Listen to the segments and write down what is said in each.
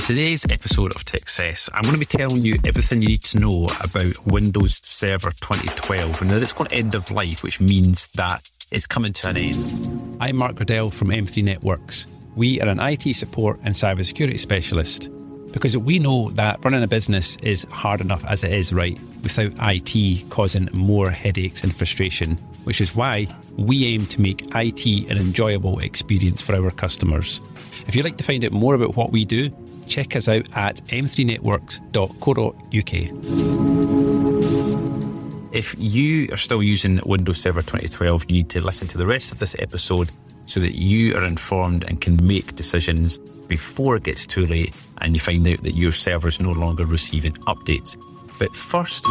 In today's episode of Techcess, I'm going to be telling you everything you need to know about Windows Server 2012 and that it's to end of life, which means that it's coming to an end. I'm Mark Riddell from M3 Networks. We are an IT support and cybersecurity specialist because we know that running a business is hard enough as it is, right, without IT causing more headaches and frustration, which is why we aim to make IT an enjoyable experience for our customers. If you'd like to find out more about what we do, check us out at m3networks.co.uk. If you are still using Windows Server 2012, you need to listen to the rest of this episode so that you are informed and can make decisions before it gets too late and you find out that your server is no longer receiving updates. But first,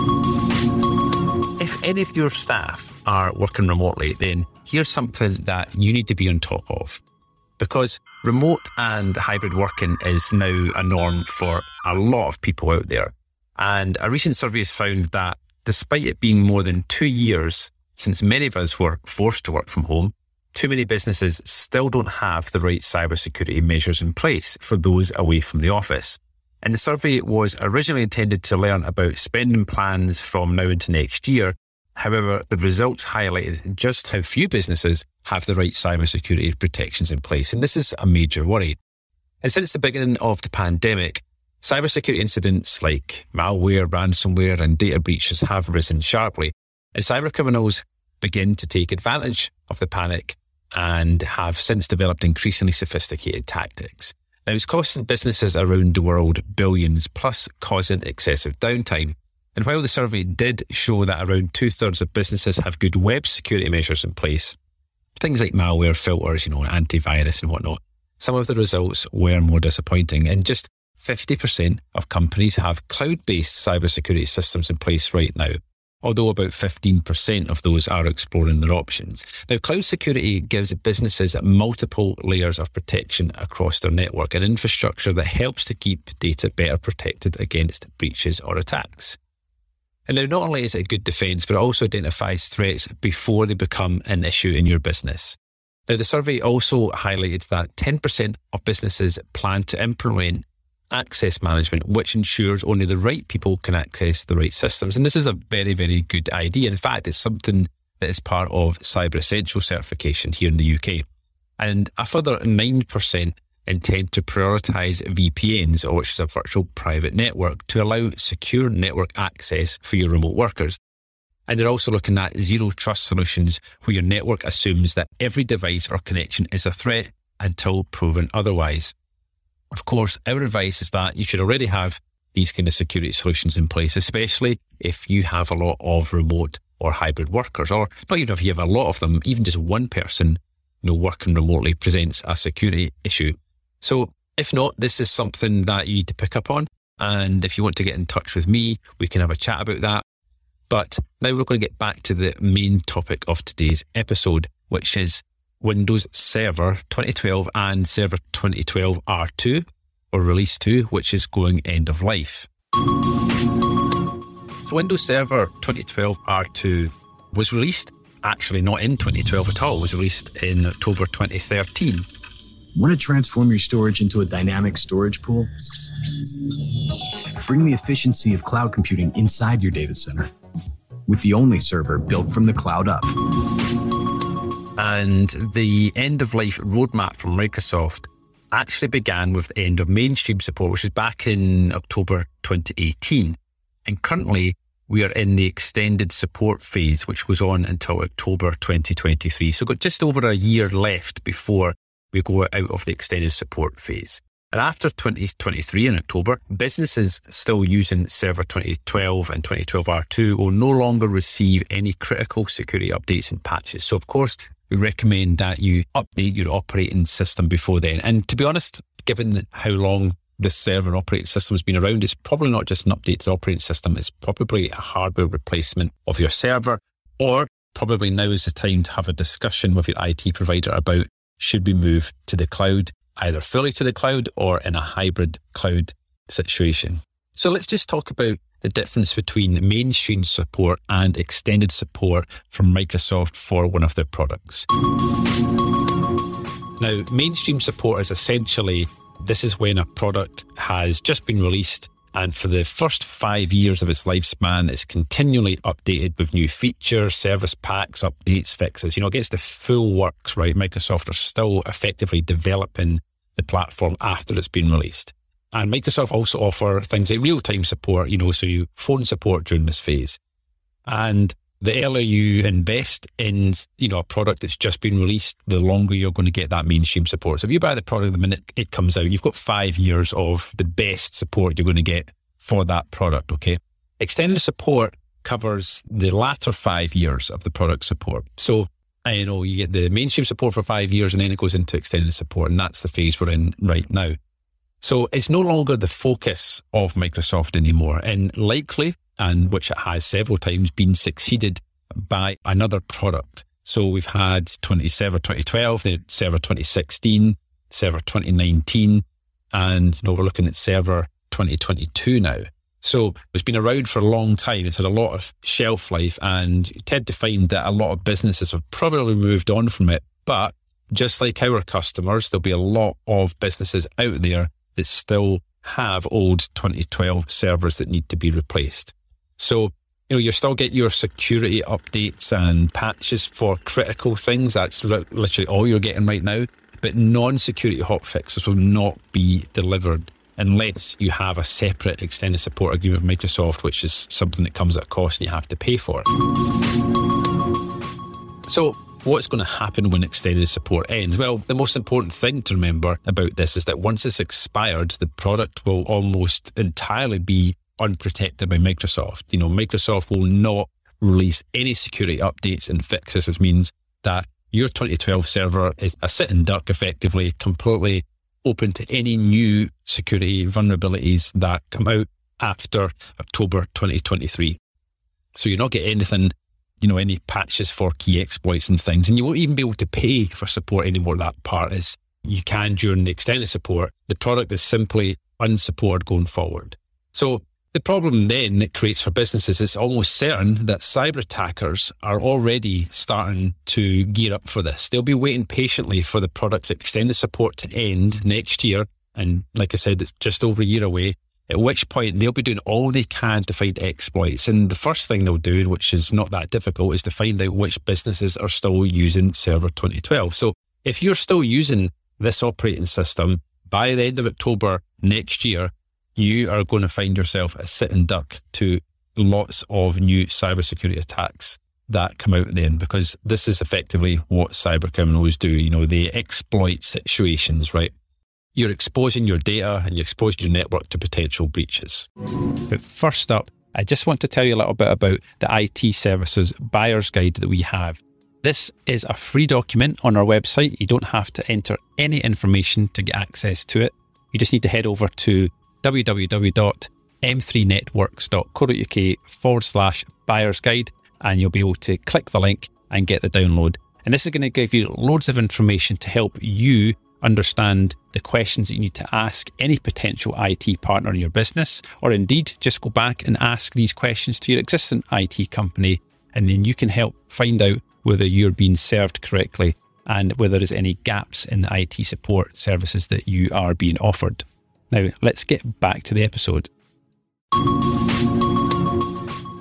if any of your staff are working remotely, then here's something that you need to be on top of because remote and hybrid working is now a norm for a lot of people out there. And a recent survey has found that despite it being more than two years since many of us were forced to work from home, too many businesses still don't have the right cybersecurity measures in place for those away from the office. And the survey was originally intended to learn about spending plans from now into next year, However, the results highlighted just how few businesses have the right cybersecurity protections in place, and this is a major worry. And since the beginning of the pandemic, cybersecurity incidents like malware, ransomware, and data breaches have risen sharply, and cybercriminals begin to take advantage of the panic and have since developed increasingly sophisticated tactics. Now, it's costing businesses around the world billions, plus causing excessive downtime. And while the survey did show that around two thirds of businesses have good web security measures in place, things like malware filters, you know, antivirus and whatnot, some of the results were more disappointing. And just 50% of companies have cloud based cybersecurity systems in place right now, although about 15% of those are exploring their options. Now, cloud security gives businesses multiple layers of protection across their network and infrastructure that helps to keep data better protected against breaches or attacks. And now, not only is it a good defence, but it also identifies threats before they become an issue in your business. Now, the survey also highlighted that 10% of businesses plan to implement access management, which ensures only the right people can access the right systems. And this is a very, very good idea. In fact, it's something that is part of Cyber Essential certification here in the UK. And a further 9% intend to prioritize VPNs, which is a virtual private network, to allow secure network access for your remote workers. And they're also looking at zero trust solutions where your network assumes that every device or connection is a threat until proven otherwise. Of course, our advice is that you should already have these kind of security solutions in place, especially if you have a lot of remote or hybrid workers, or not even if you have a lot of them, even just one person you know, working remotely presents a security issue. So if not, this is something that you need to pick up on. And if you want to get in touch with me, we can have a chat about that. But now we're going to get back to the main topic of today's episode, which is Windows Server 2012 and Server 2012 R2 or Release 2, which is going end of life. So Windows Server 2012 R2 was released actually not in 2012 at all, it was released in October 2013. Want to transform your storage into a dynamic storage pool? Bring the efficiency of cloud computing inside your data center with the only server built from the cloud up. And the end of life roadmap from Microsoft actually began with the end of mainstream support, which is back in October 2018. And currently, we are in the extended support phase, which goes on until October 2023. So, got just over a year left before we go out of the extended support phase. And after 2023 in October, businesses still using Server 2012 and 2012 R2 will no longer receive any critical security updates and patches. So, of course, we recommend that you update your operating system before then. And to be honest, given how long this server operating system has been around, it's probably not just an update to the operating system, it's probably a hardware replacement of your server, or probably now is the time to have a discussion with your IT provider about should we move to the cloud, either fully to the cloud or in a hybrid cloud situation. So let's just talk about the difference between mainstream support and extended support from Microsoft for one of their products. Now, mainstream support is essentially this is when a product has just been released and for the first five years of its lifespan, it's continually updated with new features, service packs, updates, fixes. You know, it gets the full works, right? Microsoft are still effectively developing the platform after it's been released. And Microsoft also offer things like real time support, you know, so you phone support during this phase. And the earlier you invest in, you know, a product that's just been released, the longer you're going to get that mainstream support. So if you buy the product the minute it comes out, you've got five years of the best support you're going to get for that product. Okay. Extended support covers the latter five years of the product support. So I know you get the mainstream support for five years and then it goes into extended support. And that's the phase we're in right now. So it's no longer the focus of Microsoft anymore. And likely, and which it has several times, been succeeded by another product. So we've had 20 Server 2012, then Server 2016, Server 2019, and know, we're looking at Server 2022 now. So it's been around for a long time. It's had a lot of shelf life, and to find that a lot of businesses have probably moved on from it. But just like our customers, there'll be a lot of businesses out there that still have old 2012 servers that need to be replaced. So, you know, you still get your security updates and patches for critical things. That's literally all you're getting right now. But non security hotfixes will not be delivered unless you have a separate extended support agreement with Microsoft, which is something that comes at a cost and you have to pay for. So, what's going to happen when extended support ends? Well, the most important thing to remember about this is that once it's expired, the product will almost entirely be unprotected by Microsoft. You know, Microsoft will not release any security updates and fixes, which means that your 2012 server is a sitting duck effectively, completely open to any new security vulnerabilities that come out after October 2023. So you're not getting anything, you know, any patches for key exploits and things, and you won't even be able to pay for support anymore. That part is you can during the extended support. The product is simply unsupported going forward. So the problem then it creates for businesses is almost certain that cyber attackers are already starting to gear up for this. They'll be waiting patiently for the product's extended support to end next year. And like I said, it's just over a year away, at which point they'll be doing all they can to find exploits. And the first thing they'll do, which is not that difficult, is to find out which businesses are still using Server 2012. So if you're still using this operating system by the end of October next year, you are going to find yourself a sitting duck to lots of new cybersecurity attacks that come out then because this is effectively what cyber criminals do. You know, they exploit situations, right? You're exposing your data and you're exposing your network to potential breaches. But first up, I just want to tell you a little bit about the IT services buyer's guide that we have. This is a free document on our website. You don't have to enter any information to get access to it. You just need to head over to www.m3networks.co.uk forward slash buyer's guide, and you'll be able to click the link and get the download. And this is going to give you loads of information to help you understand the questions that you need to ask any potential IT partner in your business, or indeed just go back and ask these questions to your existing IT company, and then you can help find out whether you're being served correctly and whether there's any gaps in the IT support services that you are being offered. Now, let's get back to the episode.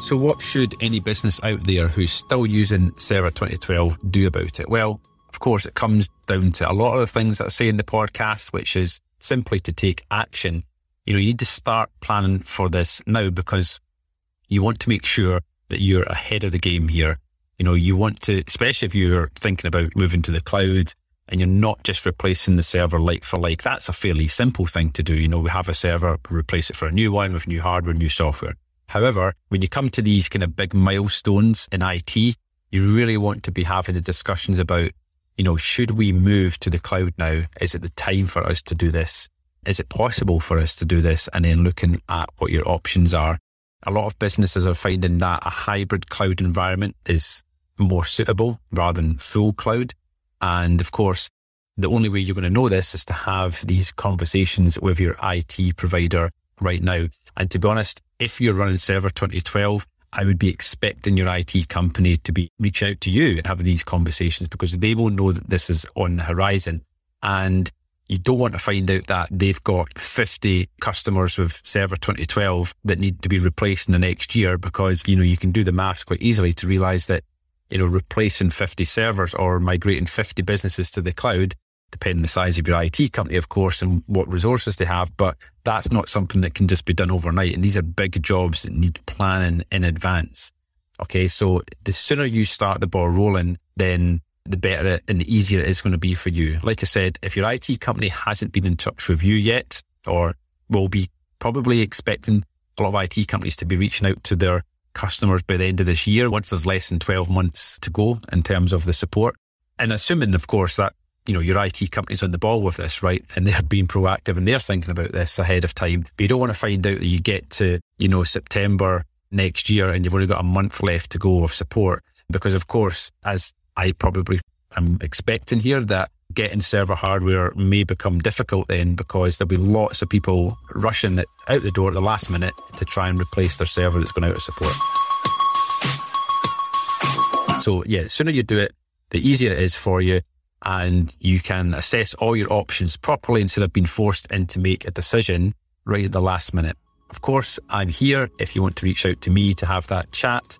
So, what should any business out there who's still using Server 2012 do about it? Well, of course, it comes down to a lot of the things that I say in the podcast, which is simply to take action. You know, you need to start planning for this now because you want to make sure that you're ahead of the game here. You know, you want to, especially if you're thinking about moving to the cloud, and you're not just replacing the server like for like. That's a fairly simple thing to do. You know, we have a server, replace it for a new one with new hardware, new software. However, when you come to these kind of big milestones in IT, you really want to be having the discussions about, you know, should we move to the cloud now? Is it the time for us to do this? Is it possible for us to do this? And then looking at what your options are. A lot of businesses are finding that a hybrid cloud environment is more suitable rather than full cloud. And of course, the only way you're going to know this is to have these conversations with your IT provider right now. And to be honest, if you're running Server 2012, I would be expecting your IT company to be reaching out to you and having these conversations because they will know that this is on the horizon. And You don't want to find out that they've got 50 customers with Server 2012 that need to be replaced in the next year because, you know, you can do the maths quite easily to realize that, you know, replacing 50 servers or migrating 50 businesses to the cloud, depending on the size of your IT company, of course, and what resources they have, but that's not something that can just be done overnight. And these are big jobs that need planning in advance. Okay. So the sooner you start the ball rolling, then the better and the easier it is going to be for you. Like I said, if your IT company hasn't been in touch with you yet, or will be probably expecting a lot of IT companies to be reaching out to their customers by the end of this year, once there's less than 12 months to go in terms of the support. And assuming, of course, that you know, your IT company's on the ball with this, right? And they're being proactive and they're thinking about this ahead of time. But you don't want to find out that you get to, you know, September next year and you've only got a month left to go of support. Because of course, as I probably am expecting here that getting server hardware may become difficult then because there'll be lots of people rushing out the door at the last minute to try and replace their server that's gone out of support. So yeah, the sooner you do it, the easier it is for you and you can assess all your options properly instead of being forced in to make a decision right at the last minute. Of course, I'm here if you want to reach out to me to have that chat.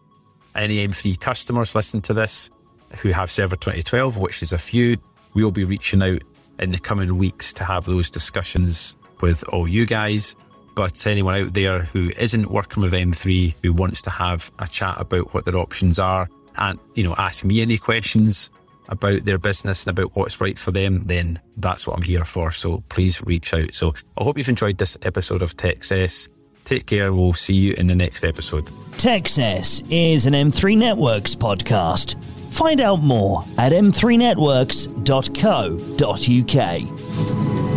Any M3 customers listen to this, who have Server 2012, which is a few. We'll be reaching out in the coming weeks to have those discussions with all you guys. But anyone out there who isn't working with M3, who wants to have a chat about what their options are and, you know, ask me any questions about their business and about what's right for them, then that's what I'm here for. So please reach out. So I hope you've enjoyed this episode of Techcess. Take care. We'll see you in the next episode. Techcess is an M3 Networks podcast. Find out more at m3networks.co.uk.